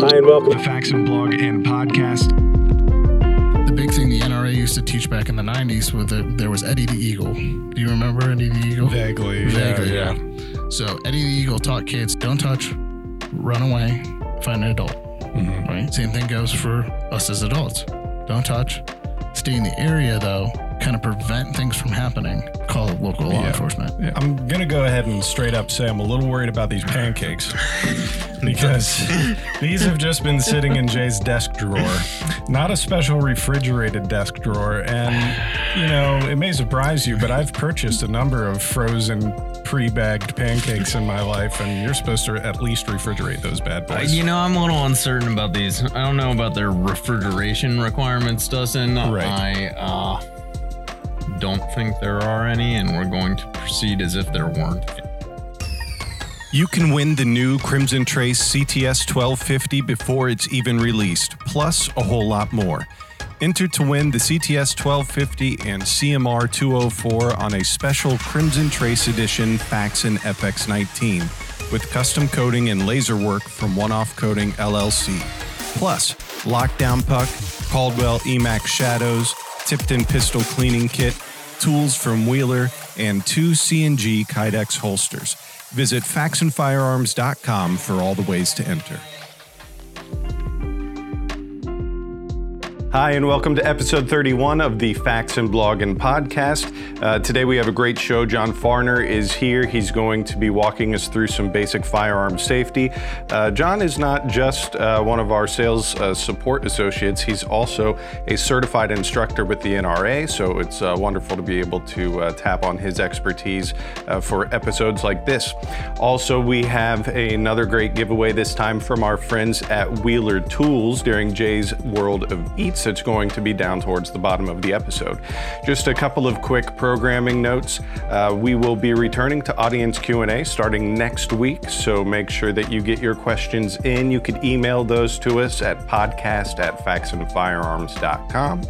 Hi, and welcome to Faxon Blog and Podcast. The big thing the NRA used to teach back in the 90s was that there was Eddie the Eagle. Do you remember Eddie the Eagle? Vaguely. Vaguely, yeah. yeah. So Eddie the Eagle taught kids don't touch, run away, find an adult. Mm-hmm. Right? Same thing goes for us as adults. Don't touch, stay in the area though, kind of prevent things from happening, call local law yeah. enforcement. Yeah. I'm going to go ahead and straight up say I'm a little worried about these pancakes because these have just been sitting in Jay's desk drawer, not a special refrigerated desk drawer. And, you know, it may surprise you, but I've purchased a number of frozen pre-bagged pancakes in my life, and you're supposed to at least refrigerate those bad boys. Uh, you know, I'm a little uncertain about these. I don't know about their refrigeration requirements, Dustin. Right. I uh, don't think there are any, and we're going to proceed as if there weren't. You can win the new Crimson Trace CTS 1250 before it's even released, plus a whole lot more. Enter to win the CTS 1250 and CMR 204 on a special Crimson Trace Edition Faxon FX19 with custom coating and laser work from One Off Coating LLC. Plus, Lockdown Puck, Caldwell Emax Shadows, Tipton Pistol Cleaning Kit, tools from Wheeler, and two C&G Kydex holsters. Visit faxonfirearms.com for all the ways to enter. Hi, and welcome to episode 31 of the Faxon Blog and Podcast. Uh, today we have a great show. John Farner is here. He's going to be walking us through some basic firearm safety. Uh, John is not just uh, one of our sales uh, support associates, he's also a certified instructor with the NRA, so it's uh, wonderful to be able to uh, tap on his expertise for episodes like this. Also, we have another great giveaway this time from our friends at Wheeler Tools during Jay's World of Eats it's going to be down towards the bottom of the episode. Just a couple of quick programming notes. Uh, we will be returning to audience Q&A starting next week, so make sure that you get your questions in. You can email those to us at podcast at faxonfirearms.com.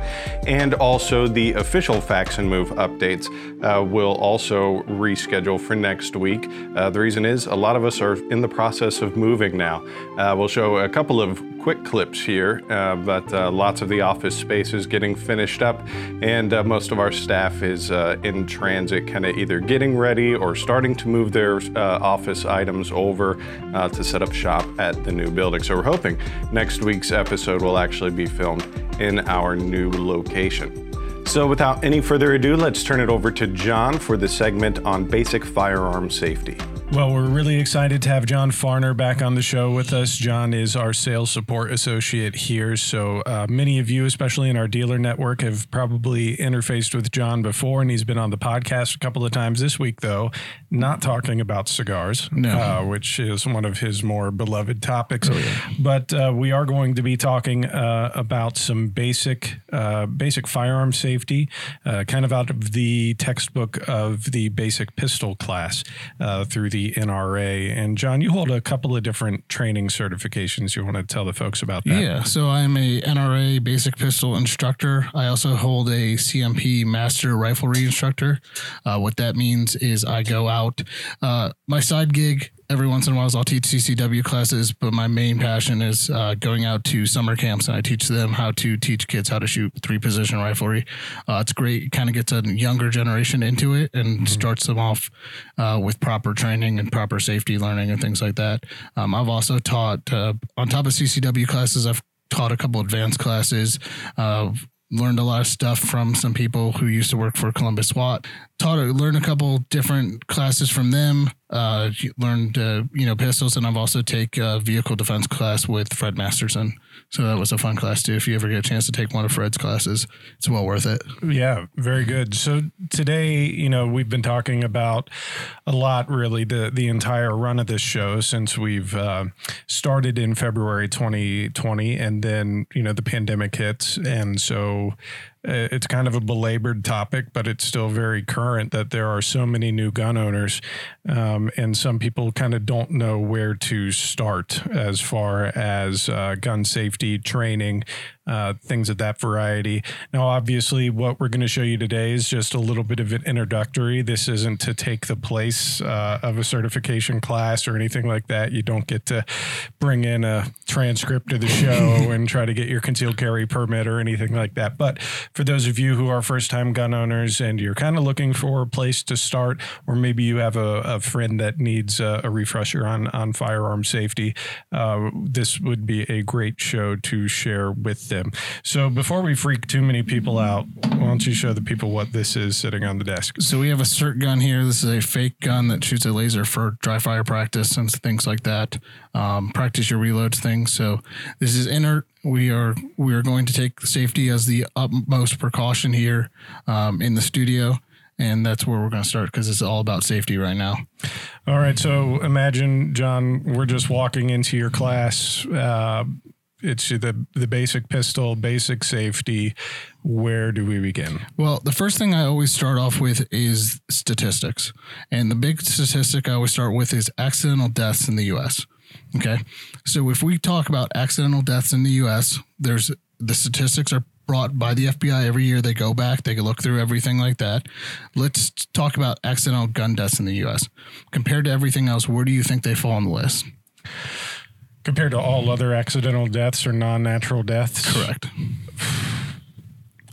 And also the official Faxon Move updates uh, will also reschedule for next week. Uh, the reason is a lot of us are in the process of moving now. Uh, we'll show a couple of quick clips here, uh, but uh, lots of the office space is getting finished up, and uh, most of our staff is uh, in transit, kind of either getting ready or starting to move their uh, office items over uh, to set up shop at the new building. So we're hoping next week's episode will actually be filmed in our new location. So, without any further ado, let's turn it over to John for the segment on basic firearm safety. Well, we're really excited to have John Farner back on the show with us. John is our sales support associate here. So, uh, many of you, especially in our dealer network, have probably interfaced with John before, and he's been on the podcast a couple of times this week, though, not talking about cigars, no. uh, which is one of his more beloved topics. Oh, yeah. But uh, we are going to be talking uh, about some basic, uh, basic firearm safety, uh, kind of out of the textbook of the basic pistol class through the the NRA. And John, you hold a couple of different training certifications. You want to tell the folks about that? Yeah. So I'm a NRA basic pistol instructor. I also hold a CMP master riflery instructor. Uh, what that means is I go out. Uh, my side gig every once in a while I'll teach CCW classes, but my main passion is uh, going out to summer camps and I teach them how to teach kids how to shoot three position riflery. Uh, it's great. It kind of gets a younger generation into it and mm-hmm. starts them off uh, with proper training and proper safety learning and things like that. Um, I've also taught uh, on top of CCW classes. I've taught a couple advanced classes. Uh, learned a lot of stuff from some people who used to work for Columbus SWAT. Taught, learned a couple different classes from them uh, learned uh, you know pistols, and I've also take a vehicle defense class with Fred Masterson. So that was a fun class too. If you ever get a chance to take one of Fred's classes, it's well worth it. Yeah, very good. So today, you know, we've been talking about a lot, really, the the entire run of this show since we've uh, started in February 2020, and then you know the pandemic hits, and so uh, it's kind of a belabored topic, but it's still very current that there are so many new gun owners, um, and some people kind of don't know where to start as far as uh, gun safety training, uh, things of that variety. Now, obviously, what we're going to show you today is just a little bit of an introductory. This isn't to take the place uh, of a certification class or anything like that. You don't get to bring in a transcript of the show and try to get your concealed carry permit or anything like that. But for those of you who are first time gun owners and you're kind of looking for a place to start, or maybe you have a, a friend that needs a, a, refresher on, on firearm safety, uh, this would be a great show to share with them So before we freak too many people out, why don't you show the people what this is sitting on the desk? So we have a SIRT gun here. This is a fake gun that shoots a laser for dry fire practice and things like that. Um, practice your reloads things. So this is inert. We are we are going to take safety as the utmost precaution here um, in the studio and that's where we're going to start because it's all about safety right now. All right. So imagine, John, we're just walking into your class. Uh, it's the the basic pistol, basic safety. Where do we begin? Well, the first thing I always start off with is statistics, and the big statistic I always start with is accidental deaths in the U.S. Okay, so if we talk about accidental deaths in the U.S., there's the statistics are brought by the FBI every year. They go back, they look through everything like that. Let's talk about accidental gun deaths in the U.S. Compared to everything else, where do you think they fall on the list? Compared to all other accidental deaths or non-natural deaths. Correct.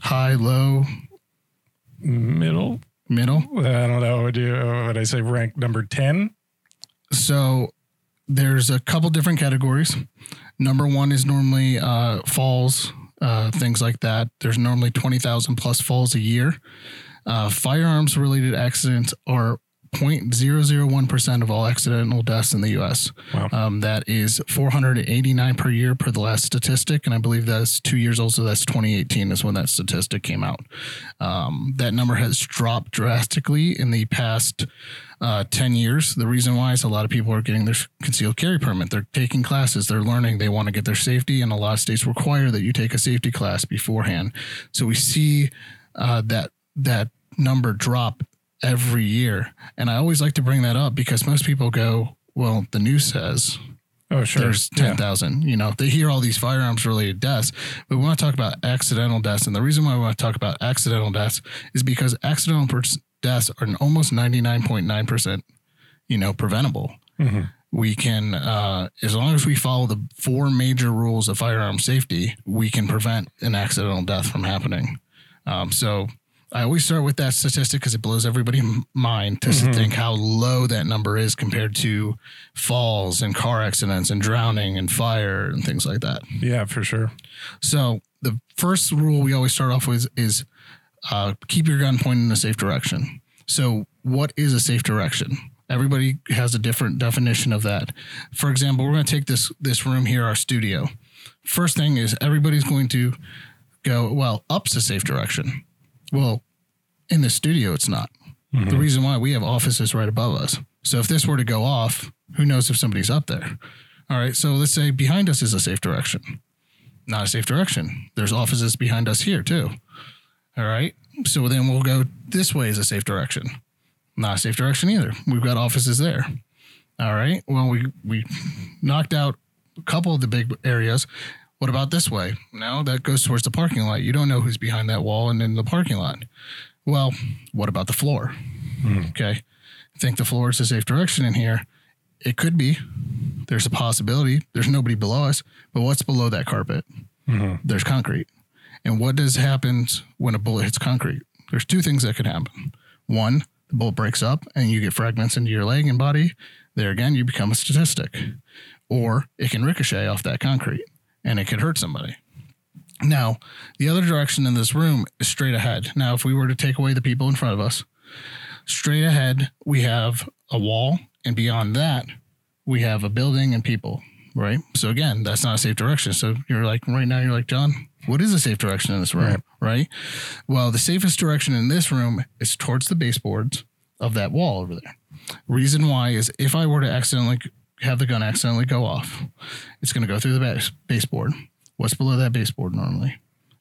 High, low, middle, middle. I don't know. Would you? Would I say rank number ten? So there's a couple different categories. Number one is normally uh, falls, uh, things like that. There's normally twenty thousand plus falls a year. Uh, firearms related accidents are 0.001% of all accidental deaths in the U.S. Wow. Um, that is 489 per year per the last statistic, and I believe that's two years old, so that's 2018 is when that statistic came out. Um, that number has dropped drastically in the past uh, 10 years. The reason why is a lot of people are getting their concealed carry permit. They're taking classes, they're learning, they want to get their safety, and a lot of states require that you take a safety class beforehand. So we see uh, that that number drop every year. And I always like to bring that up because most people go, well, the news says Oh, sure. There's 10,000. Yeah. You know, they hear all these firearms related deaths, but we want to talk about accidental deaths. And the reason why we want to talk about accidental deaths is because accidental deaths are almost 99.9%, you know, preventable. Mm-hmm. We can, uh, as long as we follow the four major rules of firearm safety, we can prevent an accidental death from happening. Um, so I always start with that statistic because it blows everybody's mind to mm-hmm. think how low that number is compared to falls and car accidents and drowning and fire and things like that. Yeah, for sure. So the first rule we always start off with is uh, keep your gun pointed in a safe direction. So what is a safe direction? Everybody has a different definition of that. For example, we're going to take this this room here, our studio. First thing is everybody's going to go well. Up's a safe direction. Well, in the studio, it's not. Mm-hmm. The reason why we have offices right above us. So if this were to go off, who knows if somebody's up there? All right. So let's say behind us is a safe direction. Not a safe direction. There's offices behind us here too. All right. So then we'll go this way is a safe direction. Not a safe direction either. We've got offices there. All right. Well, we we knocked out a couple of the big areas. What about this way? Now that goes towards the parking lot. You don't know who's behind that wall and in the parking lot. Well, what about the floor? Mm. Okay. I think the floor is a safe direction in here. It could be. There's a possibility. There's nobody below us, but what's below that carpet? Mm-hmm. There's concrete. And what does happen when a bullet hits concrete? There's two things that could happen. One, the bullet breaks up and you get fragments into your leg and body. There again, you become a statistic. Or it can ricochet off that concrete and it could hurt somebody. Now, the other direction in this room is straight ahead. Now, if we were to take away the people in front of us, straight ahead, we have a wall, and beyond that, we have a building and people, right? So, again, that's not a safe direction. So, you're like, right now, you're like, John, what is a safe direction in this room, right? right? Well, the safest direction in this room is towards the baseboards of that wall over there. Reason why is if I were to accidentally have the gun accidentally go off, it's going to go through the base, baseboard What's below that baseboard normally?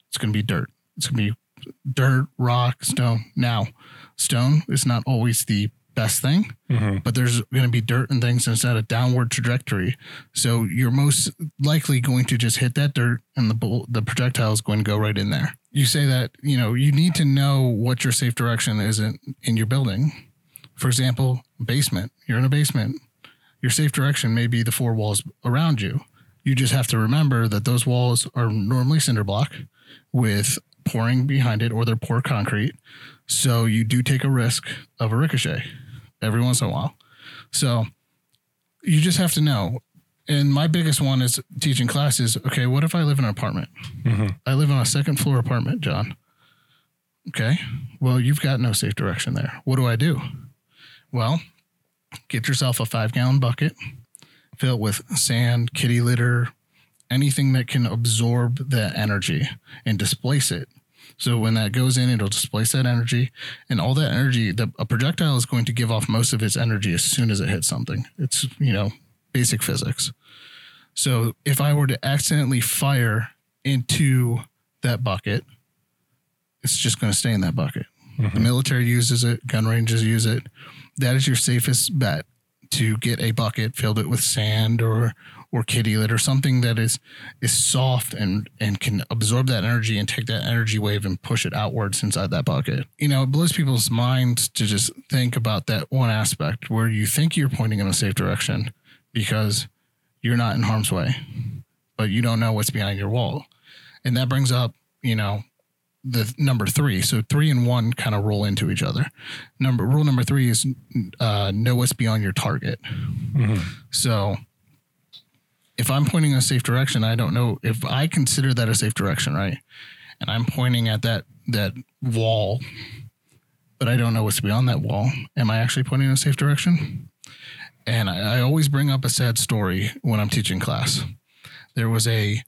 It's going to be dirt. It's going to be dirt, rock, stone. Now, stone is not always the best thing, Mhm. but there's going to be dirt and things and it's at a downward trajectory. So you're most likely going to just hit that dirt and the bull, the projectile is going to go right in there. You say that, you know, you need to know what your safe direction is in, in your building. For example, basement. You're in a basement. Your safe direction may be the four walls around you. You just have to remember that those walls are normally cinder block with pouring behind it or they're pour concrete. So you do take a risk of a ricochet every once in a while. So you just have to know. And my biggest one is teaching classes. Okay, what if I live in an apartment? Mhm. I live in a second floor apartment, John. Okay, well, you've got no safe direction there. What do I do? Well, get yourself a five gallon bucket, fill it with sand, kitty litter, anything that can absorb that energy and displace it. So when that goes in, it'll displace that energy, and all that energy. The, a projectile is going to give off most of its energy as soon as it hits something. It's you know basic physics. So if I were to accidentally fire into that bucket, it's just going to stay in that bucket. The mm-hmm. military uses it, gun ranges use it. That is your safest bet to get a bucket filled it with sand or or kitty litter, something that is is soft and and can absorb that energy and take that energy wave and push it outwards inside that bucket. You know, it blows people's minds to just think about that one aspect where you think you're pointing in a safe direction because you're not in harm's way, but you don't know what's behind your wall. And that brings up, you know, the number three. So three and one kind of roll into each other. Number rule number three is uh, know what's beyond your target. So if I'm pointing in a safe direction, I don't know if I consider that a safe direction, right? And I'm pointing at that that wall, but I don't know what's beyond that wall. Am I actually pointing in a safe direction? And I, I always bring up a sad story when I'm teaching class. There was a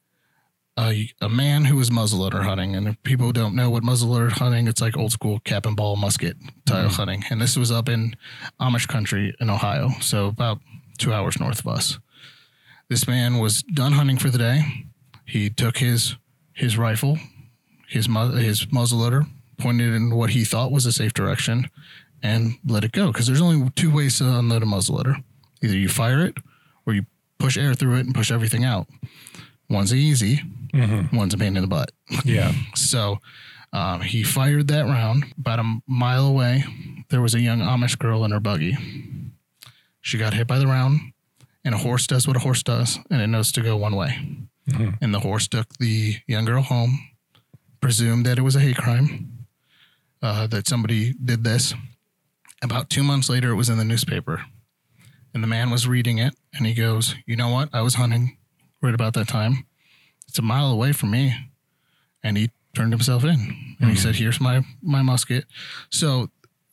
a, a man who was muzzleloader hunting, and if people don't know what muzzleloader hunting, it's like old school cap and ball musket style mm-hmm. hunting. And this was up in Amish country in Ohio, so about two hours north of us. This man was done hunting for the day. He took his his rifle, his mu- his muzzleloader, pointed in what he thought was a safe direction, and let it go. Because there's only two ways to unload a muzzleloader: either you fire it, or you push air through it and push everything out. One's easy, one's a pain in the butt. Yeah. So um, he fired that round. About a mile away, there was a young Amish girl in her buggy. She got hit by the round, and a horse does what a horse does, and it knows to go one way. And the horse took the young girl home, presumed that it was a hate crime, uh, that somebody did this. About two months later, it was in the newspaper. And the man was reading it, and he goes, You know what? I was hunting right about that time. It's a mile away from me and he turned himself in and he said here's my my musket. So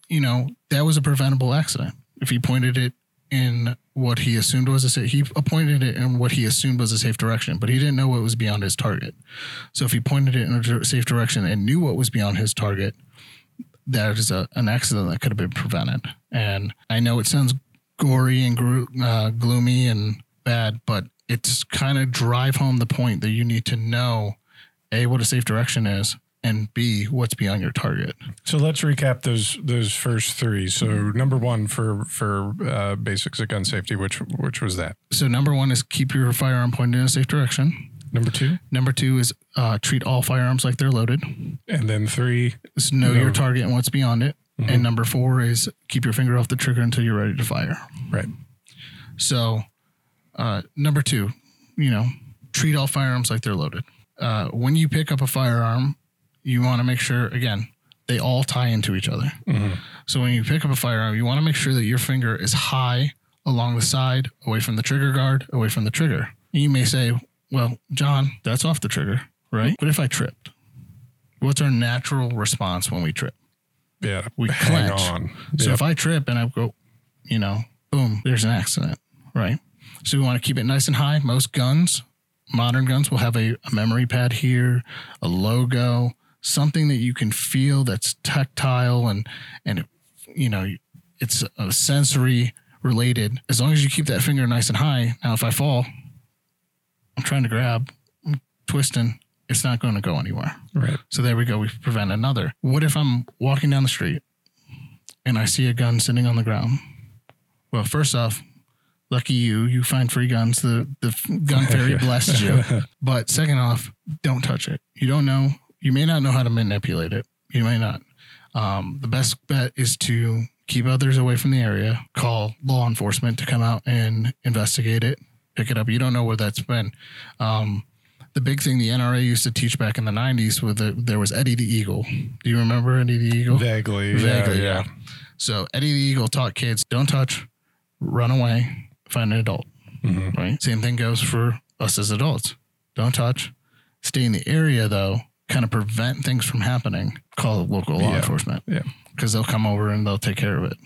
you know that was a preventable accident. If he pointed it in what he assumed was a safe he pointed it in what he assumed was a safe direction but he didn't know what was beyond his target. So if he pointed it in a safe direction and knew what was beyond his target that is a, an accident that could have been prevented. And i know it sounds gory and gro- uh, gloomy and bad but it's kind of drive home the point that you need to know a what a safe direction is and b what's beyond your target So let's recap those those first three. So number one for for uh, basics of gun safety, which which was that. so number one is keep your firearm pointed in a safe direction Number two, number two is uh, treat all firearms like they're loaded and then three. is know No. your target and what's beyond it and number four is keep your finger off the trigger until you're ready to fire Right. So, uh, number two, you know, treat all firearms like they're loaded. Uh, when you pick up a firearm, you want to make sure, again, they all tie into each other. So, when you pick up a firearm, you want to make sure that your finger is high along the side, away from the trigger guard, away from the trigger. You may say, well, John, that's off the trigger, right? What if I tripped? What's our natural response when we trip? Yeah. We hang clench. on. So Yep. if I trip and I go, you know, boom, there's an accident, right? So we want to keep it nice and high. Most guns, modern guns, will have a, a memory pad here, a logo, something that you can feel that's tactile and and you know it's a sensory related. As long as you keep that finger nice and high. Now, if I fall, I'm trying to grab, I'm twisting, it's not going to go anywhere. Right. So there we go. We prevent another. What if I'm walking down the street and I see a gun sitting on the ground? Well, first off, lucky you, you find free guns. The the gun fairy blessed you. But second off, don't touch it. You don't know. You may not know how to manipulate it. You may not. Um, the best bet is to keep others away from the area. Call law enforcement to come out and investigate it. Pick it up. You don't know where that's been. Um, the big thing the NRA used to teach back in the '90s was that there was Eddie the Eagle. Do you remember Eddie the Eagle? Vaguely. Vaguely, yeah. yeah. So Eddie the Eagle taught kids don't touch, run away, find an adult. Mhm. Right. Same thing goes for us as adults. Don't touch. Stay in the area though. Kind of prevent things from happening. Call local law Yeah. enforcement. Yeah. Because they'll come over and they'll take care of it.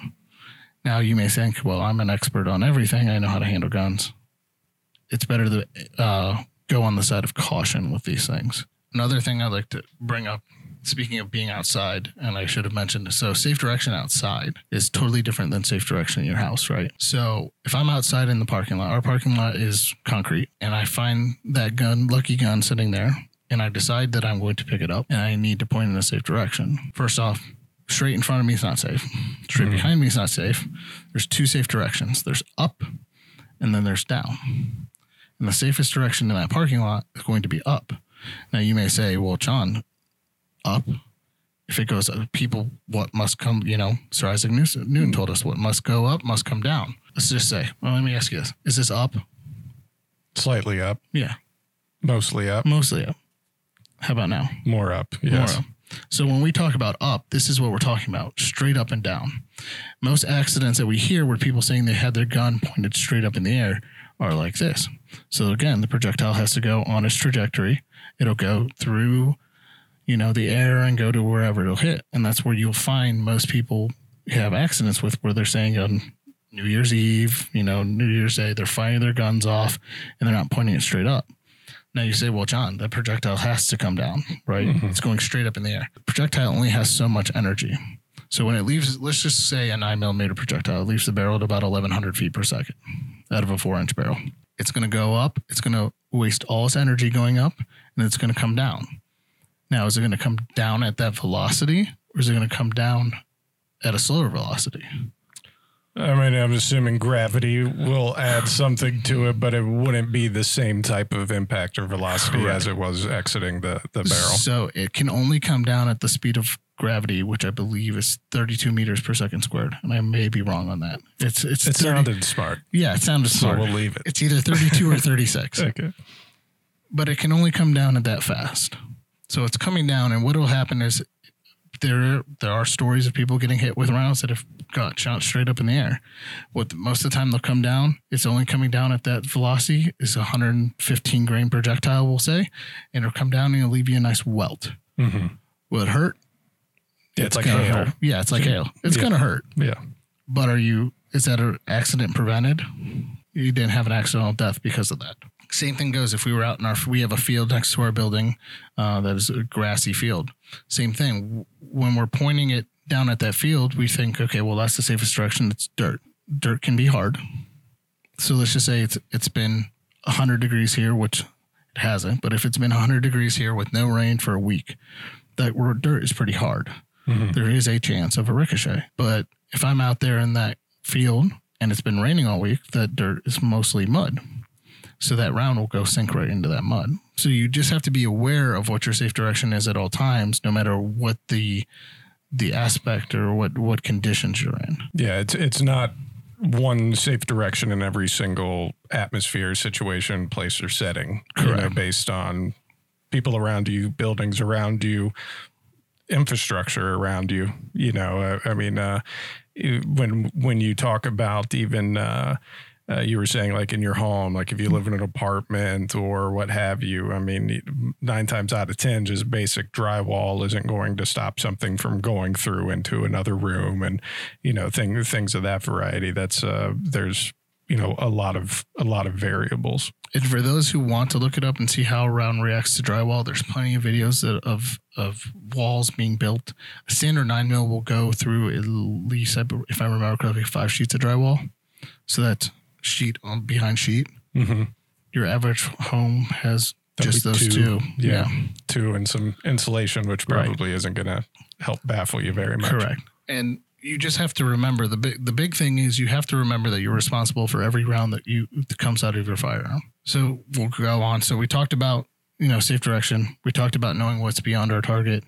Now you may think, well, I'm an expert on everything. I know how to handle guns. It's better to uh, go on the side of caution with these things. Another thing I'd like to bring up speaking of being outside, and I should have mentioned so safe direction outside is totally different than safe direction in your house, right? So if I'm outside in the parking lot, our parking lot is concrete, and I find that gun, lucky gun, sitting there, and I decide that I'm going to pick it up and I need to point in a safe direction. First off, straight in front of me is not safe. Straight hmm. behind me is not safe. There's two safe directions. There's up and then there's down. And the safest direction in that parking lot is going to be up. Now you may say, well, John, up. If it goes, up, people, what must come, you know, Sir Isaac Newton, Newton told us what must go up must come down. Let's just say, well, let me ask you this. Is this up? Slightly up, Yeah, mostly up, mostly up. How about now? more up. Yes. More up. So when we talk about up, this is what we're talking about straight up and down. Most accidents that we hear where people saying they had their gun pointed straight up in the air are like this. So again, the projectile has to go on its trajectory. It'll go through, you know, the air and go to wherever it'll hit. And that's where you'll find most people have accidents with where they're saying on New Year's Eve, you know, New Year's Day, they're firing their guns off and they're not pointing it straight up. Now you say, well, John, that projectile has to come down, right? Mm-hmm. It's going straight up in the air. projectile only has so much energy. So when it leaves, let's just say a nine millimeter projectile, leaves the barrel at about 1100 feet per second out of a four inch barrel. It's going to go up. It's going to waste all its energy going up and it's going to come down. Now, is it going to come down at that velocity or is it going to come down at a slower velocity? I mean, I'm assuming gravity will add something to it, but it wouldn't be the same type of impact or velocity as it was exiting the, the barrel. So it can only come down at the speed of gravity, which I believe is 32 meters per second squared. And I may be wrong on that. It's it's It 30 sounded smart, yeah, it sounded so smart. we'll leave it. It's either 32 or 36, Okay. but it can only come down at that fast. So it's coming down, and what will happen is there there are stories of people getting hit with rounds that have got shot straight up in the air. What most of the time they'll come down, it's only coming down at that velocity is a 115 grain projectile, we'll say, and it'll come down and it'll leave you a nice welt. hmm Will it hurt? It's, like gonna hail. hurt. Yeah, it's like hail. It's Yeah. gonna hurt. Yeah. But are you? Is that an accident prevented? You didn't have an accidental death because of that. Same thing goes if we were out in our. We have a field next to our building uh, that is a grassy field. Same thing. When we're pointing it down at that field, we think, okay, well, that's the safest direction. It's dirt. Dirt can be hard. So let's just say it's it's been 100 degrees here, which it hasn't. But if it's been 100 degrees here with no rain for a week, that dirt is pretty hard there is a chance of a ricochet. But if I'm out there in that field and it's been raining all week, that dirt is mostly mud. So that round will go sink right into that mud. So you just have to be aware of what your safe direction is at all times, no matter what the the aspect or what what conditions you're in. Yeah, it's it's not one safe direction in every single atmosphere, situation, place, or setting. You know, Correct. based on people around you, buildings around you, infrastructure around you. You know, uh, I mean, uh, when when you talk about even. Uh, uh, you were saying like in your home, like if you live in an apartment or what have you. I mean, nine times out of ten, just basic drywall isn't going to stop something from going through into another room, and you know, thing, things of that variety. That's uh, there's you know a lot of a lot of variables. And for those who want to look it up and see how round reacts to drywall, there's plenty of videos of of walls being built. A standard nine mil will go through at least, if I remember correctly, five sheets of drywall. So that's sheet on behind sheet. Mm-hmm. Your average home has That'd Just those two. Yeah, Yeah. two and some insulation, which Right. probably isn't going to help baffle you very much. Correct. And you just have to remember the big the big thing is you have to remember that you're responsible for every round that you that comes out of your firearm. So we'll go on. So we talked about you know safe direction. We talked about knowing what's beyond our target.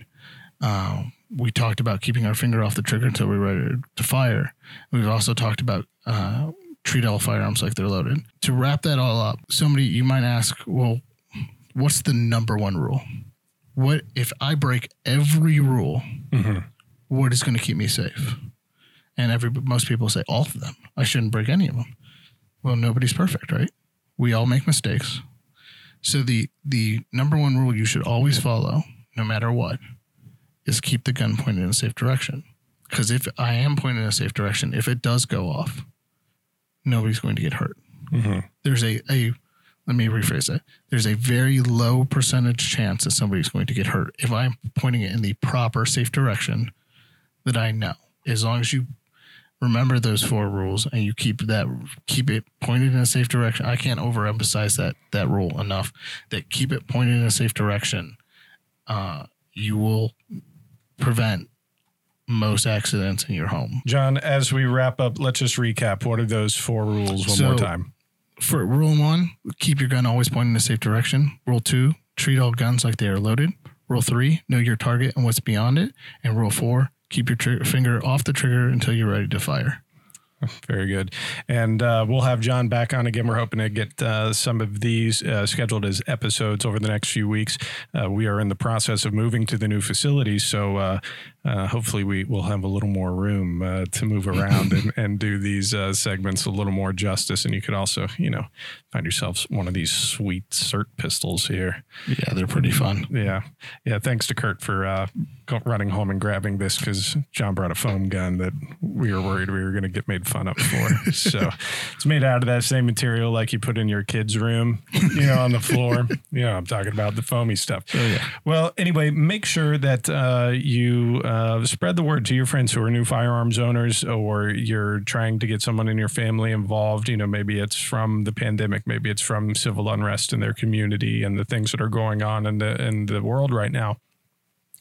Uh, we talked about keeping our finger off the trigger until we're ready to fire. We've also talked about uh, treat all firearms like they're loaded. To wrap that all up, somebody you might ask, well, what's the number one rule? What if I break every rule? Mhm. what is going to keep me safe? And every most people say all of them. I shouldn't break any of them. Well, nobody's perfect, right? We all make mistakes. So the the number one rule you should always follow, no matter what, is keep the gun pointed in a safe direction. Because if I am pointed in a safe direction, if it does go off, nobody's going to get hurt. Mhm. There's a, a let me rephrase that. There's a very low percentage chance that somebody's going to get hurt if I'm pointing it in the proper safe direction that I know. As long as you remember those four rules and you keep that keep it pointed in a safe direction. I can't overemphasize that that rule enough. That keep it pointed in a safe direction. Uh, you will prevent most accidents in your home. John, as we wrap up, let's just recap. What are those four rules one more time? For rule one, keep your gun always pointing in a safe direction. Rule two, treat all guns like they are loaded. Rule three, know your target and what's beyond it. And rule four, keep your tr- finger off the trigger until you're ready to fire. Very good. And uh, we'll have John back on again. We're hoping to get uh, some of these uh, scheduled as episodes over the next few weeks. Uh, we are in the process of moving to the new facility. so uh, uh, hopefully we will have a little more room uh, to move around and, and do these uh, segments a little more justice. And you could also, you know, find yourselves one of these sweet SIRT pistols here. Yeah, they're pretty fun. Yeah, yeah. Thanks to Kurt for uh, running home and grabbing this because John brought a foam gun that we were worried we were going to get made fun of for. so it's made out of that same material like you put in your kid's room, you know, on the floor. you know, I'm talking about the foamy stuff. Oh, yeah. Well, anyway, make sure that uh, you uh, spread the word to your friends who are new firearms owners, or you're trying to get someone in your family involved. You know, maybe it's from the pandemic, maybe it's from civil unrest in their community and the things that are going on in the in the world right now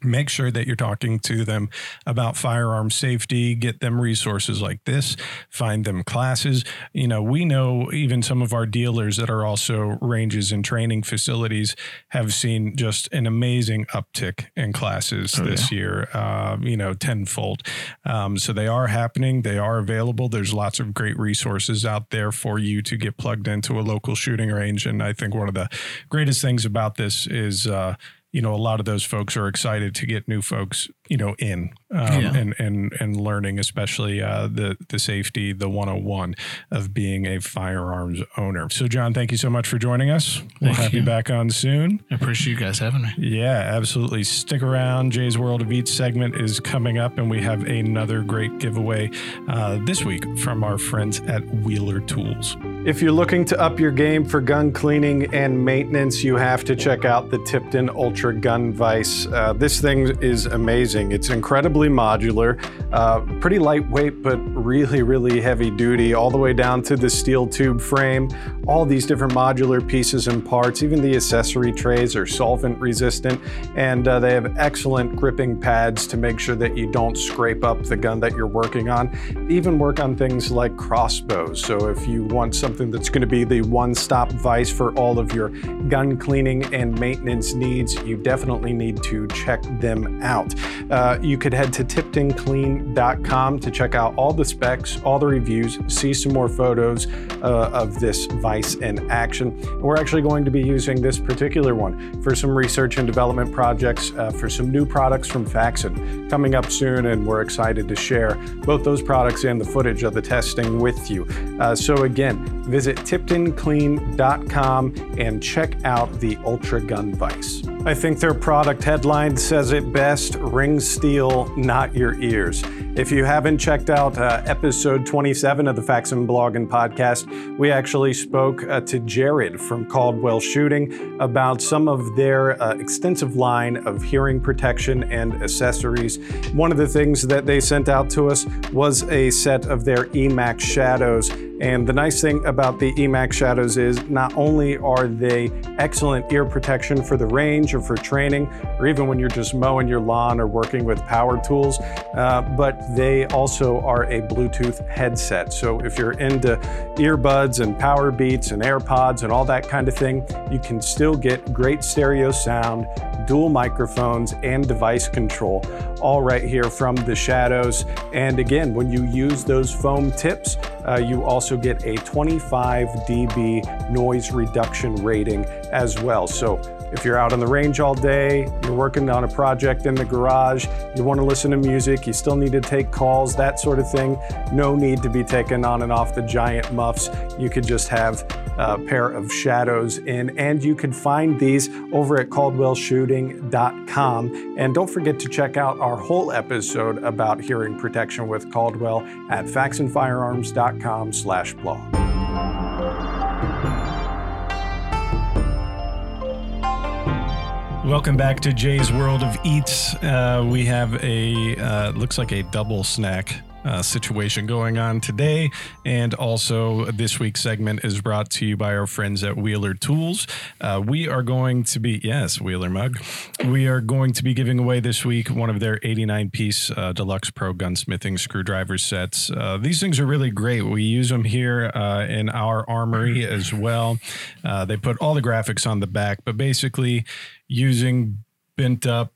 make sure that you're talking to them about firearm safety get them resources like this find them classes. You know we know even some of our dealers that are also ranges and training facilities have seen just an amazing uptick in classes Oh, this year uh, you know tenfold. Um, so they are happening. They are available. There's lots of great resources out there for you to get plugged into a local shooting range. And i think one of the greatest things about this is uh, you know, a lot of those folks are excited to get new folks, you know, in um, Yeah. and and and learning, especially uh, the the safety, the 101 of being a firearms owner. So, John, thank you so much for joining us. We'll have you. you. back on soon. I appreciate you guys having me. Yeah, absolutely. Stick around. Jay's World of Eats segment is coming up, and we have another great giveaway uh, this week from our friends at Wheeler Tools. If you're looking to up your game for gun cleaning and maintenance, you have to check out the Tipton Ultra Gun Vise. Uh, this thing is amazing. It's incredibly modular, uh, pretty lightweight, but really, really heavy duty, all the way down to the steel tube frame. All these different modular pieces and parts, even the accessory trays are solvent resistant, and uh, they have excellent gripping pads to make sure that you don't scrape up the gun that you're working on. Even work on things like crossbows. So if you want something that's going to be the one-stop vice for all of your gun cleaning and maintenance needs, you definitely need to check them out. Uh, you could head to tiptonclean.com to check out all the specs, all the reviews, see some more photos uh, of this vice in action. And we're actually going to be using this particular one for some research and development projects uh, for some new products from Faxon coming up soon, and we're excited to share both those products and the footage of the testing with you. Uh, so again, visit tiptonclean.com and check out the Ultra Gun Vise. I think their product headline says it best ring steel, not your ears. If you haven't checked out uh, episode 27 of the Faxon Blog and Podcast, we actually spoke uh, to Jared from Caldwell Shooting about some of their uh, extensive line of hearing protection and accessories. One of the things that they sent out to us was a set of their EMAX shadows. And the nice thing about the EMAX shadows is not only are they excellent ear protection for the range or for training, or even when you're just mowing your lawn or working with power tools, uh, but they also are a Bluetooth headset. So if you're into earbuds and power beats and AirPods and all that kind of thing, you can still get great stereo sound, dual microphones, and device control, all right here from the Shadows. And again, when you use those foam tips, uh, you also get a 25 dB noise reduction rating as well. So if you're out on the range all day, you're working on a project in the garage, you want to listen to music, you still need to take calls, that sort of thing, no need to be taken on and off the giant muffs. You could just have a pair of shadows in, and you can find these over at caldwellshooting.com. And don't forget to check out our whole episode about hearing protection with Caldwell at faxonfirearms.com slash blog. Welcome back to Jay's World of Eats. Uh, we have a uh, looks like a double snack uh, situation going on today, and also this week's segment is brought to you by our friends at Wheeler Tools. Uh, we are going to be yes, Wheeler mug. We are going to be giving away this week one of their 89 piece uh, deluxe pro gunsmithing screwdriver sets. Uh, these things are really great. We use them here uh, in our armory as well. Uh, they put all the graphics on the back, but basically using bent up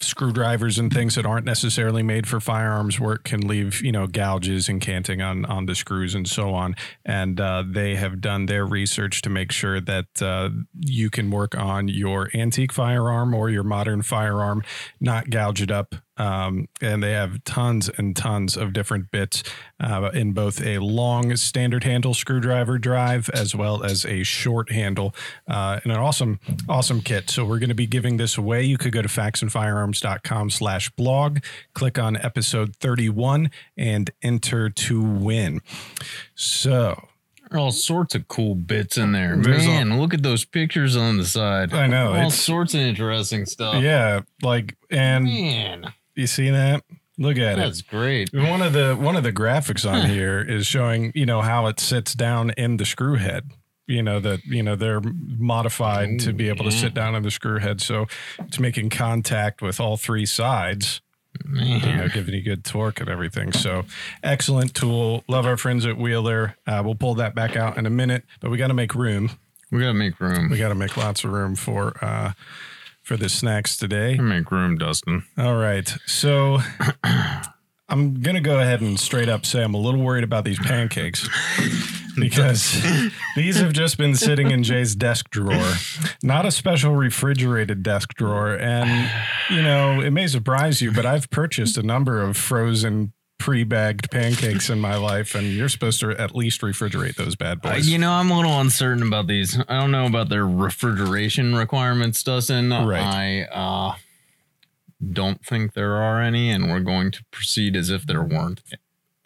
screwdrivers and things that aren't necessarily made for firearms work can leave you know gouges and canting on on the screws and so on. And uh, they have done their research to make sure that uh, you can work on your antique firearm or your modern firearm not gouge it up um, and they have tons and tons of different bits uh, in both a long standard handle screwdriver drive as well as a short handle uh, and an awesome awesome kit so we're going to be giving this away you could go to faxonfirearms.com slash blog click on episode 31 and enter to win so all sorts of cool bits in there. There's Man, look at those pictures on the side. I know, All sorts of interesting stuff. yeah like and Man, you see that look at it that's great. One of the one of the graphics on here is showing you know how it sits down in the screw head. You know that you know they're modified to be able to sit down in the screw head, so it's making contact with all three sides. You know, giving you good torque and everything. So excellent tool. Love our friends at Wheeler. Uh, we'll pull that back out in a minute, but we got to make room. We gotta make room. We got to make lots of room for uh, for the snacks today. make room, Dustin. All right. So I'm going to go ahead and straight up say I'm a little worried about these pancakes because these have just been sitting in Jay's desk drawer, not a special refrigerated desk drawer. And, you know, it may surprise you, but I've purchased a number of frozen pre bagged pancakes in my life, and you're supposed to at least refrigerate those bad Uh, boys. you know, I'm a little uncertain about these. I don't know about their refrigeration requirements, Dustin. Right. I uh, don't think there are any, and we're going to proceed as if there weren't.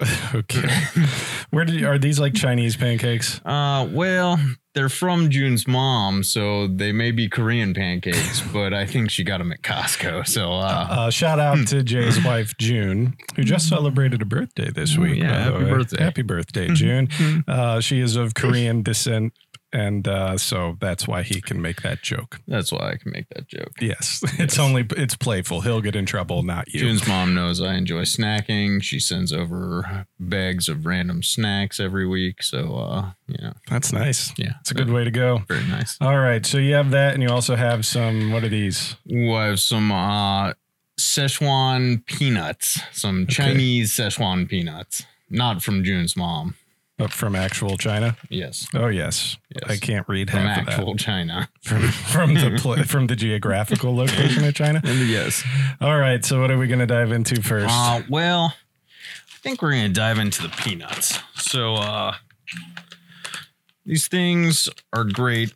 okay. Where did are these like Chinese pancakes? Uh, well, they're from June's mom, so they may be Korean pancakes, but I think she got them at Costco. So, uh, Uh, shout out to Jay's wife June, who just celebrated a birthday this week. yeah, happy way. birthday. Happy birthday, June! uh, she is of Korean descent, and uh, so that's why he can make that joke. that's why I can make that joke. Yes, it's only it's playful. He'll get in trouble, not you. June's mom knows I enjoy snacking. She sends over bags of random snacks every week. So, uh, you know, That's nice. yeah, It's a good way to go. Very nice. All right, so you have that, and you also have some. What are these? Ooh, I have some uh, Szechuan peanuts, some Chinese Szechuan peanuts, not from June's mom. Up from actual China. Yes, Oh yes, Yes. I can't read from half of that. actual China. from from the pl- from the geographical location of China. yes. All right, so what are we going to dive into first? Uh, well, I think we're gonna dive into the peanuts. So, uh, these things are great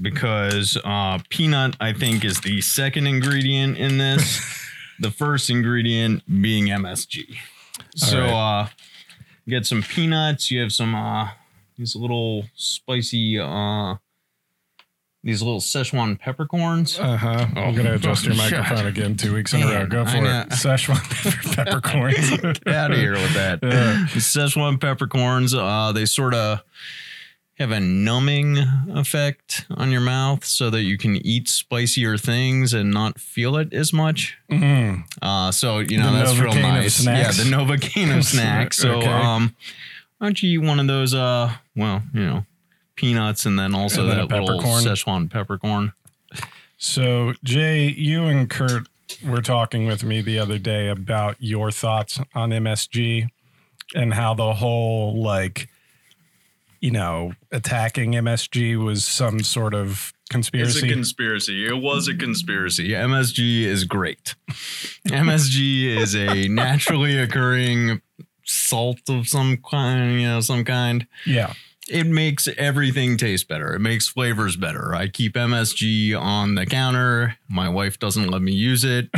because uh, peanut, I think, is the second ingredient in this. the first ingredient being MSG. So uh get some peanuts, you have some uh these little spicy uh these little Szechuan peppercorns. Uh huh. I'm gonna adjust your microphone again two weeks in a row. Go for it. Szechuan peppercorns. Get out of here with that. Yeah. Szechuan peppercorns, uh, they sort of have a numbing effect on your mouth so that you can eat spicier things and not feel it as much. Mm. Uh, so, you know, The that's real Novocaine of nice. Yeah, the Novocaine of snacks. So, Okay. um, why don't you eat one of those, uh, well, you know, peanuts and then also And then that little. Szechuan peppercorn. So, Jay, you and Kurt were talking with me the other day about your thoughts on MSG and how the whole, like, you know, attacking MSG was some sort of conspiracy. It's a conspiracy. It was a conspiracy. MSG is great. MSG is a naturally occurring salt of some kind, you know, some kind. yeah. It makes everything taste better. It makes flavors better. I keep MSG on the counter. My wife doesn't let me use it.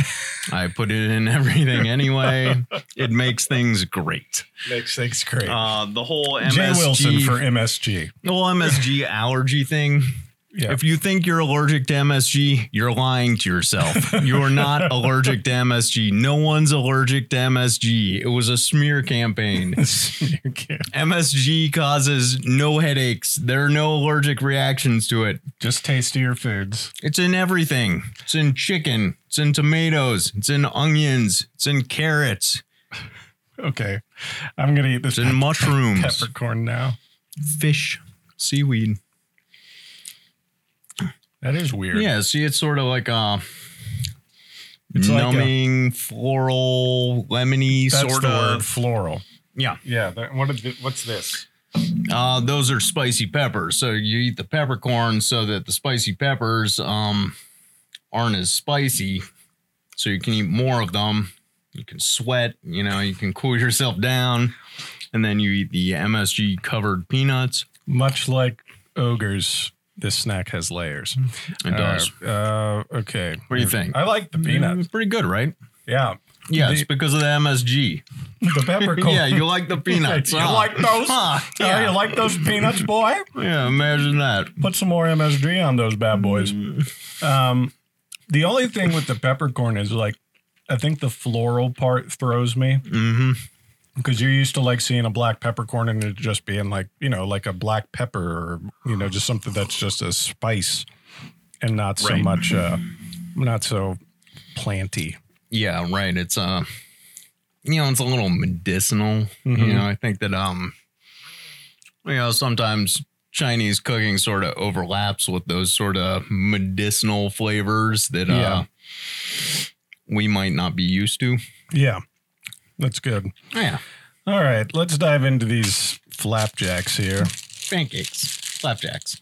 I put it in everything anyway. It makes things great. Makes things great. Uh, the whole MSG, Jay Wilson for MSG. the whole MSG allergy thing. Yeah. If you think you're allergic to MSG, you're lying to yourself. You are not allergic to MSG. No one's allergic to MSG. It was a smear campaign. MSG causes no headaches. There are no allergic reactions to it. Just tastier foods. It's in everything. It's in chicken. It's in tomatoes. It's in onions. It's in carrots. Okay. I'm going to eat this It's in mushrooms, peppercorn now. fish, seaweed. That is weird. Yeah, see, it's sort of like a It's like a- numbing, floral, lemony That's sort the word floral. Yeah. Yeah. That, what is it, what's this? Uh, those are spicy peppers. So you eat the peppercorn so that the spicy peppers um, aren't as spicy. So you can eat more of them. You can sweat, you know, you can cool yourself down. And then you eat the MSG covered peanuts. Much like ogres, this snack has layers. It does. Uh, uh, okay. What do you think? I like the Mm, peanuts. pretty good, right? Yeah. Yeah, it's because of the MSG. The peppercorn. yeah, you like the peanuts. You huh? like those? Huh, Yeah. yeah. you like those peanuts, boy? yeah, imagine that. Put some more MSG on those bad boys. Um, the only thing with the peppercorn is like, I think the floral part throws me hmm because you're used to like seeing a black peppercorn and it just being like, you know, like a black pepper or, you know, just something that's just a spice and not so Right. much, uh, not so planty. Yeah, right. It's uh you know, it's a little medicinal. Mhm. You know, I think that um you know, sometimes Chinese cooking sort of overlaps with those sort of medicinal flavors that uh we might not be used to. Yeah. That's good. Yeah. All right. Let's dive into these flapjacks here. Pancakes, flapjacks.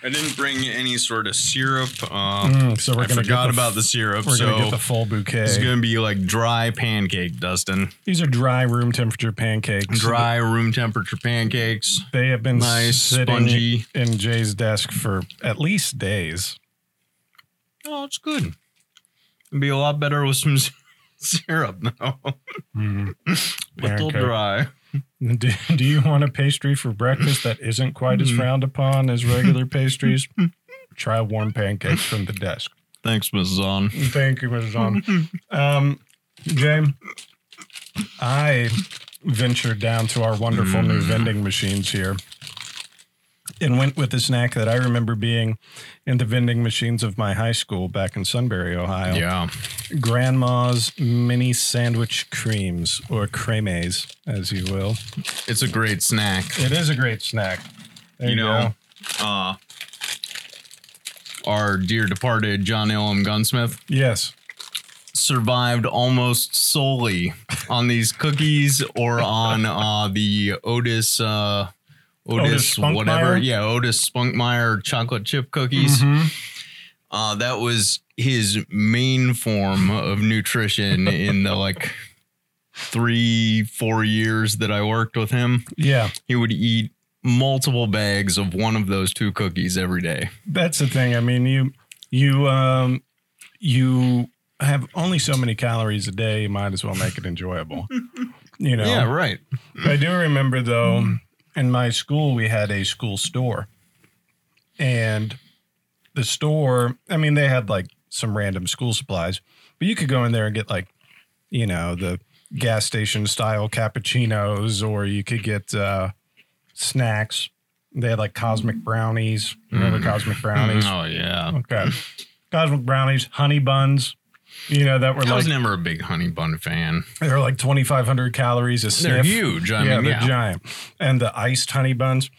I didn't bring any sort of syrup. Uh, Mm, so we're I gonna forgot the, about the syrup. We're so gonna get the full bouquet. it's gonna be like dry pancake, Dustin. These are dry room temperature pancakes. Dry room temperature pancakes. They have been Nice, sitting spongy. in Jay's desk for at least days. Oh, it's good. It'd be a lot better with some syrup, though. Mm. Little Okay. dry. Do, do you want a pastry for breakfast that isn't quite Mm. as frowned upon as regular pastries? Try warm pancakes from the desk. Thanks, Mrs. On. Thank you, Mrs. On. Um, Jay, I ventured down to our wonderful new vending machines here and went with a snack that I remember being in the vending machines of my high school back in Sunbury, Ohio. Yeah. Grandma's mini sandwich creams or cremes, as you will. It's a great snack. It is a great snack. There You you, know. Uh, our dear departed John Ilham Gunsmith Yes. survived almost solely on these cookies or on uh, the Otis, uh, Otis Otis, whatever. Yeah, Otis Spunkmeyer chocolate chip cookies. Mhm. Uh, that was his main form of nutrition in the like three, four years that I worked with him. Yeah. He would eat multiple bags of one of those two cookies every day. That's the thing. I mean, you, you, um, you have only so many calories a day. You might as well make it enjoyable. You know. Yeah, right. I do remember though, in my school we had a school store, and the store. I mean, they had like some random school supplies, but you could go in there and get like, you know, the gas station style cappuccinos, or you could get uh, snacks. They had like cosmic brownies. Remember cosmic brownies? Oh yeah. Okay. Cosmic brownies, honey buns, you know, that were I like was never a big honey bun fan. they were like 2,500 calories a sniff. They're huge. I yeah, mean, they're yeah. giant. And the iced honey buns.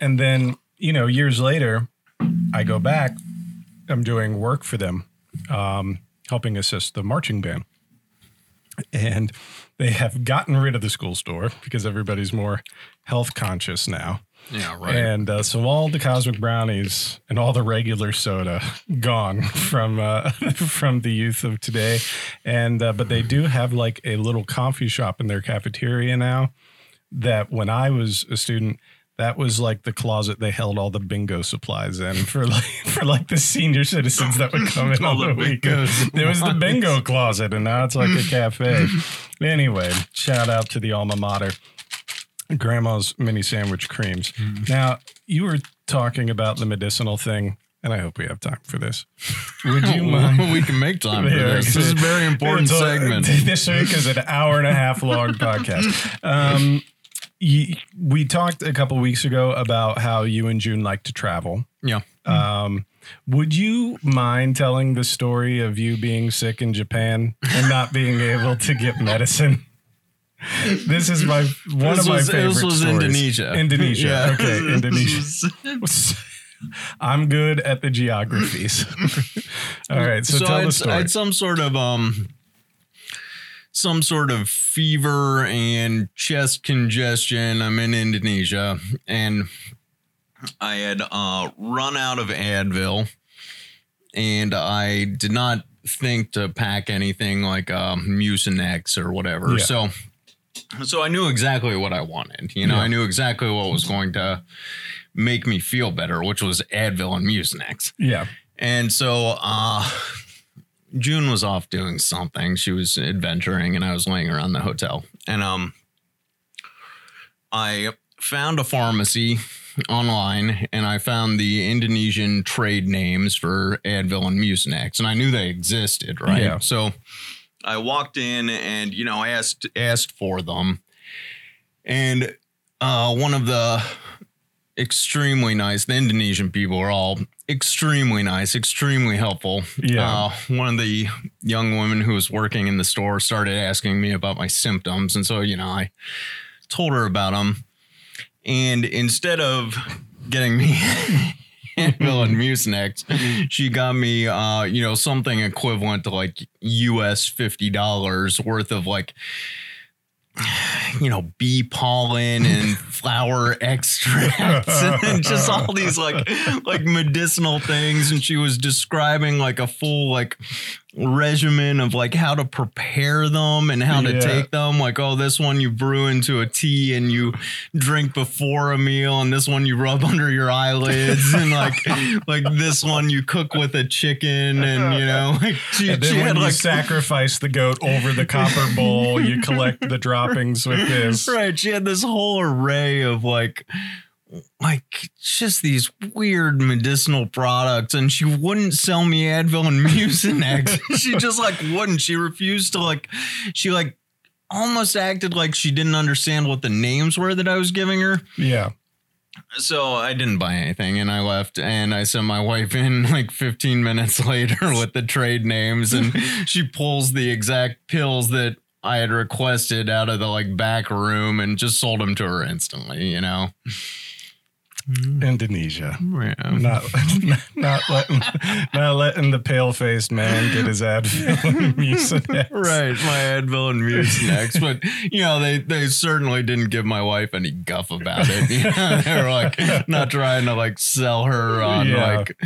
And then, you know, years later, I go back, I'm doing work for them, um, helping assist the marching band. And they have gotten rid of the school store because everybody's more health conscious now. Yeah, right. And uh, so all the cosmic brownies and all the regular soda gone from uh, from the youth of today. And uh, but they do have like a little coffee shop in their cafeteria now. That when I was a student, that was like the closet they held all the bingo supplies in for like for like the senior citizens that would come in All on the the bingo weekend. There was the bingo closet, and now it's like a cafe. anyway, shout out to the alma mater. Grandma's mini sandwich creams. Now, you were talking about the medicinal thing, and I hope we have time for this. Would you mind? we can make time for this. This is a very important a- segment. This week is an hour and a half long podcast. Um, y- we talked a couple weeks ago about how you and June like to travel. Yeah. Um, would you mind telling the story of you being sick in Japan and not being able to get medicine? This is my one This of my was- this favorite was stories. Indonesia. Indonesia. Yeah. Okay, Indonesia. I'm good at the geographies. All right, so, so tell I the story. I had some sort of um some sort of fever and chest congestion. I'm in Indonesia and I had uh run out of Advil and I did not think to pack anything like uh Mucinex or whatever. Yeah. So so I knew exactly what I wanted. You know, Yeah. I knew exactly what was going to make me feel better, which was Advil and Mucinex. yeah. And so uh June was off doing something. She was adventuring and I was laying around the hotel. And um I found a pharmacy online and I found the Indonesian trade names for Advil and Mucinex and I knew they existed, right? Yeah. So I walked in and you know asked asked for them. And uh one of the extremely nice. The Indonesian people are all extremely nice, extremely helpful. Yeah. Uh, one of the young women who was working in the store started asking me about my symptoms. And so, you know, I told her about them. And instead of getting me Advil and Mucinex, she got me, uh, you know, something equivalent to like US $50 worth of like you know, bee pollen and flower extracts and just all these like like medicinal things. And she was describing like a full like regimen of like how to prepare them and how to take them. Like, oh, this one you brew into a tea and you drink before a meal, and this one you rub under your eyelids, and like like this one you cook with a chicken, and you know, like she, And then when had you like sacrifice the goat over the copper bowl, you collect the droppings with this. Right. She had this whole array of like like just these weird medicinal products and she wouldn't sell me Advil and Mucinex. she just like wouldn't. She refused to like she like almost acted like she didn't understand what the names were that I was giving her. Yeah. So I didn't buy anything and I left and I sent my wife in like 15 minutes later with the trade names and she pulls the exact pills that I had requested out of the like back room and just sold them to her instantly, you know. Mm-hmm. Indonesia. Yeah. Not, not letting not letting the pale faced man get his Advil and Mucinex. Right, my Advil and Mucinex, but you know they they certainly didn't give my wife any guff about it. You know, they were like not trying to like sell her on Yeah. like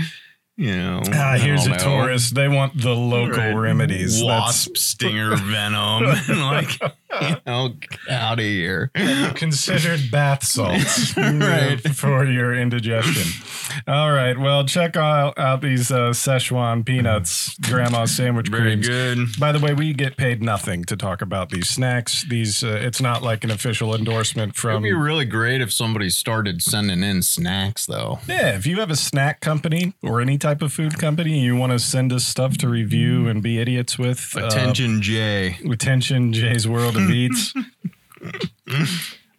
You know, Ah, here's a know. tourist. They want the local Right. remedies. Wasp stinger venom. and like, you know, out of here. Considered bath salts Right. for your indigestion. All right. Well, check out, out these uh, Szechuan peanuts, grandma's sandwich Very creams. good. By the way, we get paid nothing to talk about these snacks. These uh, it's not like an official endorsement It'd be really great if somebody started sending in snacks, though. Yeah, if you have a snack company or any type of food company, you want to send us stuff to review and be idiots with. uh, Attention, Jay. attention, Jay's World of Eats.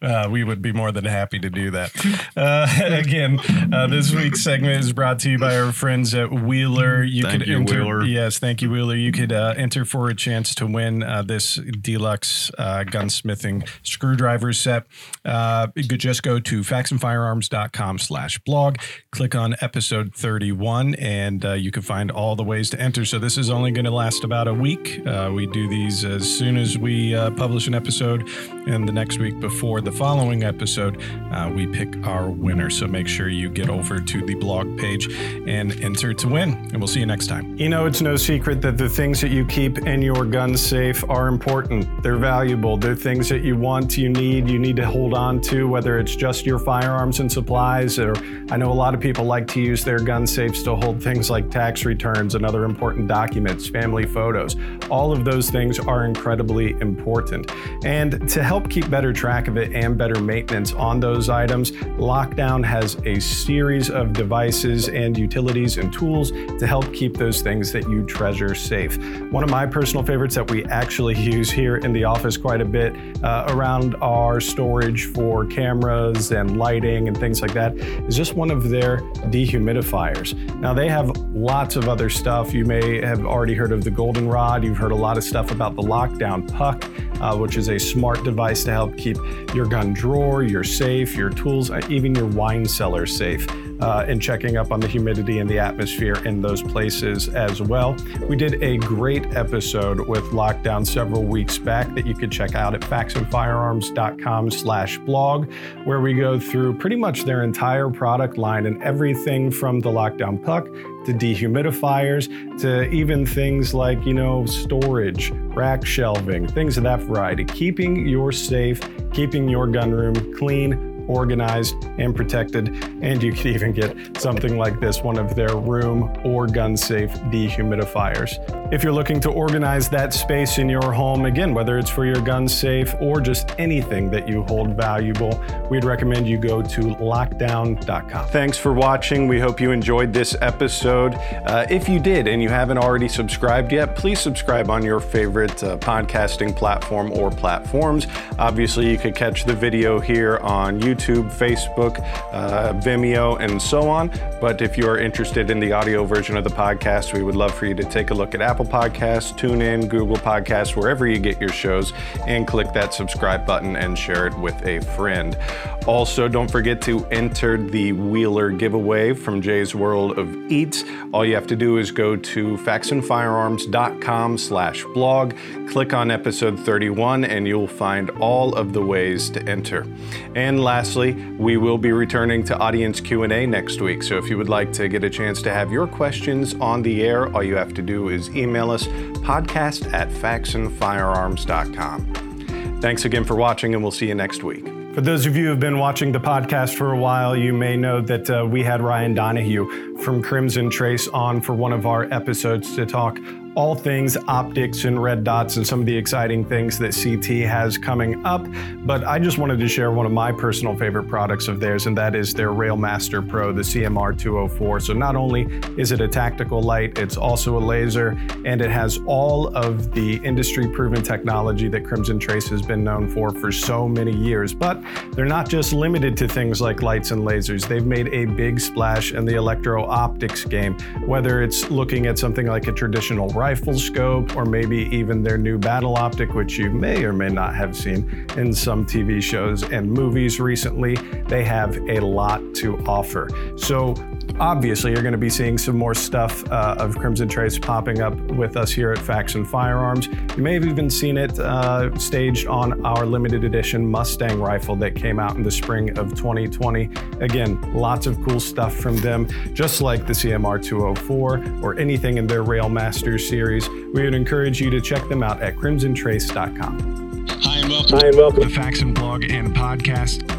Uh, we would be more than happy to do that. Uh, again, uh, this week's segment is brought to you by our friends at Wheeler. You Thank could you, enter, Wheeler. yes, thank you, Wheeler. You could uh, enter for a chance to win uh, this deluxe uh, gunsmithing screwdriver set. Uh, you could just go to slash blog. click on episode 31, and uh, you can find all the ways to enter. So this is only going to last about a week. Uh, we do these as soon as we uh, publish an episode, and the next week before the following episode, uh, we pick our winner. So make sure you get over to the blog page and enter to win. And we'll see you next time. You know, it's no secret that the things that you keep in your gun safe are important. They're valuable. They're things that you want, you need, you need to hold on to, whether it's just your firearms and supplies, or I know a lot of people like to use their gun safes to hold things like tax returns and other important documents, family photos. All of those things are incredibly important. And to help keep better track of it and better maintenance on those items, Lockdown has a series of devices and utilities and tools to help keep those things that you treasure safe. One of my personal favorites that we actually use here in the office quite a bit uh, around our storage for cameras and lighting and things like that is just one of their dehumidifiers. Now, they have lots of other stuff. You may have already heard of the Goldenrod. You've heard a lot of stuff about the Lockdown Puck, uh, which is a smart device to help keep your gun drawer, your safe, your tools, uh, even your wine cellar safe. Uh, and checking up on the humidity and the atmosphere in those places as well. We did a great episode with Lockdown several weeks back that you could check out at faxonfirearms.com slash blog, where we go through pretty much their entire product line and everything from the Lockdown Puck to dehumidifiers to even things like, you know, storage, rack shelving, things of that variety. Keeping your safe, keeping your gun room clean, organized and protected. And you could even get something like this one of their room or gun safe dehumidifiers. If you're looking to organize that space in your home, again, whether it's for your gun safe or just anything that you hold valuable, we'd recommend you go to lockdown.com. Thanks for watching. We hope you enjoyed this episode. Uh, if you did and you haven't already subscribed yet, please subscribe on your favorite uh, podcasting platform or platforms. Obviously, you could catch the video here on YouTube, Facebook, uh, Vimeo, and so on. But if you are interested in the audio version of the podcast, we would love for you to take a look at Apple Podcasts, TuneIn, Google Podcasts, wherever you get your shows, and click that subscribe button and share it with a friend. Also, don't forget to enter the Wheeler giveaway from Jay's World of Eats. All you have to do is go to faxonfirearms.com slash blog, click on episode 31, and you'll find all of the ways to enter. And lastly, we will be returning to audience Q&A next week. So if you would like to get a chance to have your questions on the air, all you have to do is email us podcast at faxonfirearms.com. Thanks again for watching, and we'll see you next week. For those of you who have been watching the podcast for a while, you may know that uh, we had Ryan Donahue from Crimson Trace on for one of our episodes to talk all things optics and red dots and some of the exciting things that CT has coming up. But I just wanted to share one of my personal favorite products of theirs, and that is their Railmaster Pro, the CMR 204. So not only is it a tactical light, it's also a laser, and it has all of the industry proven technology that Crimson Trace has been known for for so many years. But they're not just limited to things like lights and lasers. They've made a big splash in the electro optics game, whether it's looking at something like a traditional rifle scope or maybe even their new battle optic, which you may or may not have seen in some TV shows and movies recently. They have a lot to offer. So obviously you're going to be seeing some more stuff uh, of Crimson Trace popping up with us here at Faxon Firearms. You may have even seen it uh, staged on our limited edition Mustang rifle that came out in the spring of 2020. Again, lots of cool stuff from them, just like the CMR 204 or anything in their Rail Masters series. We would encourage you to check them out at crimsontrace.com. Hi and welcome. Hi and welcome the Faxon blog and podcast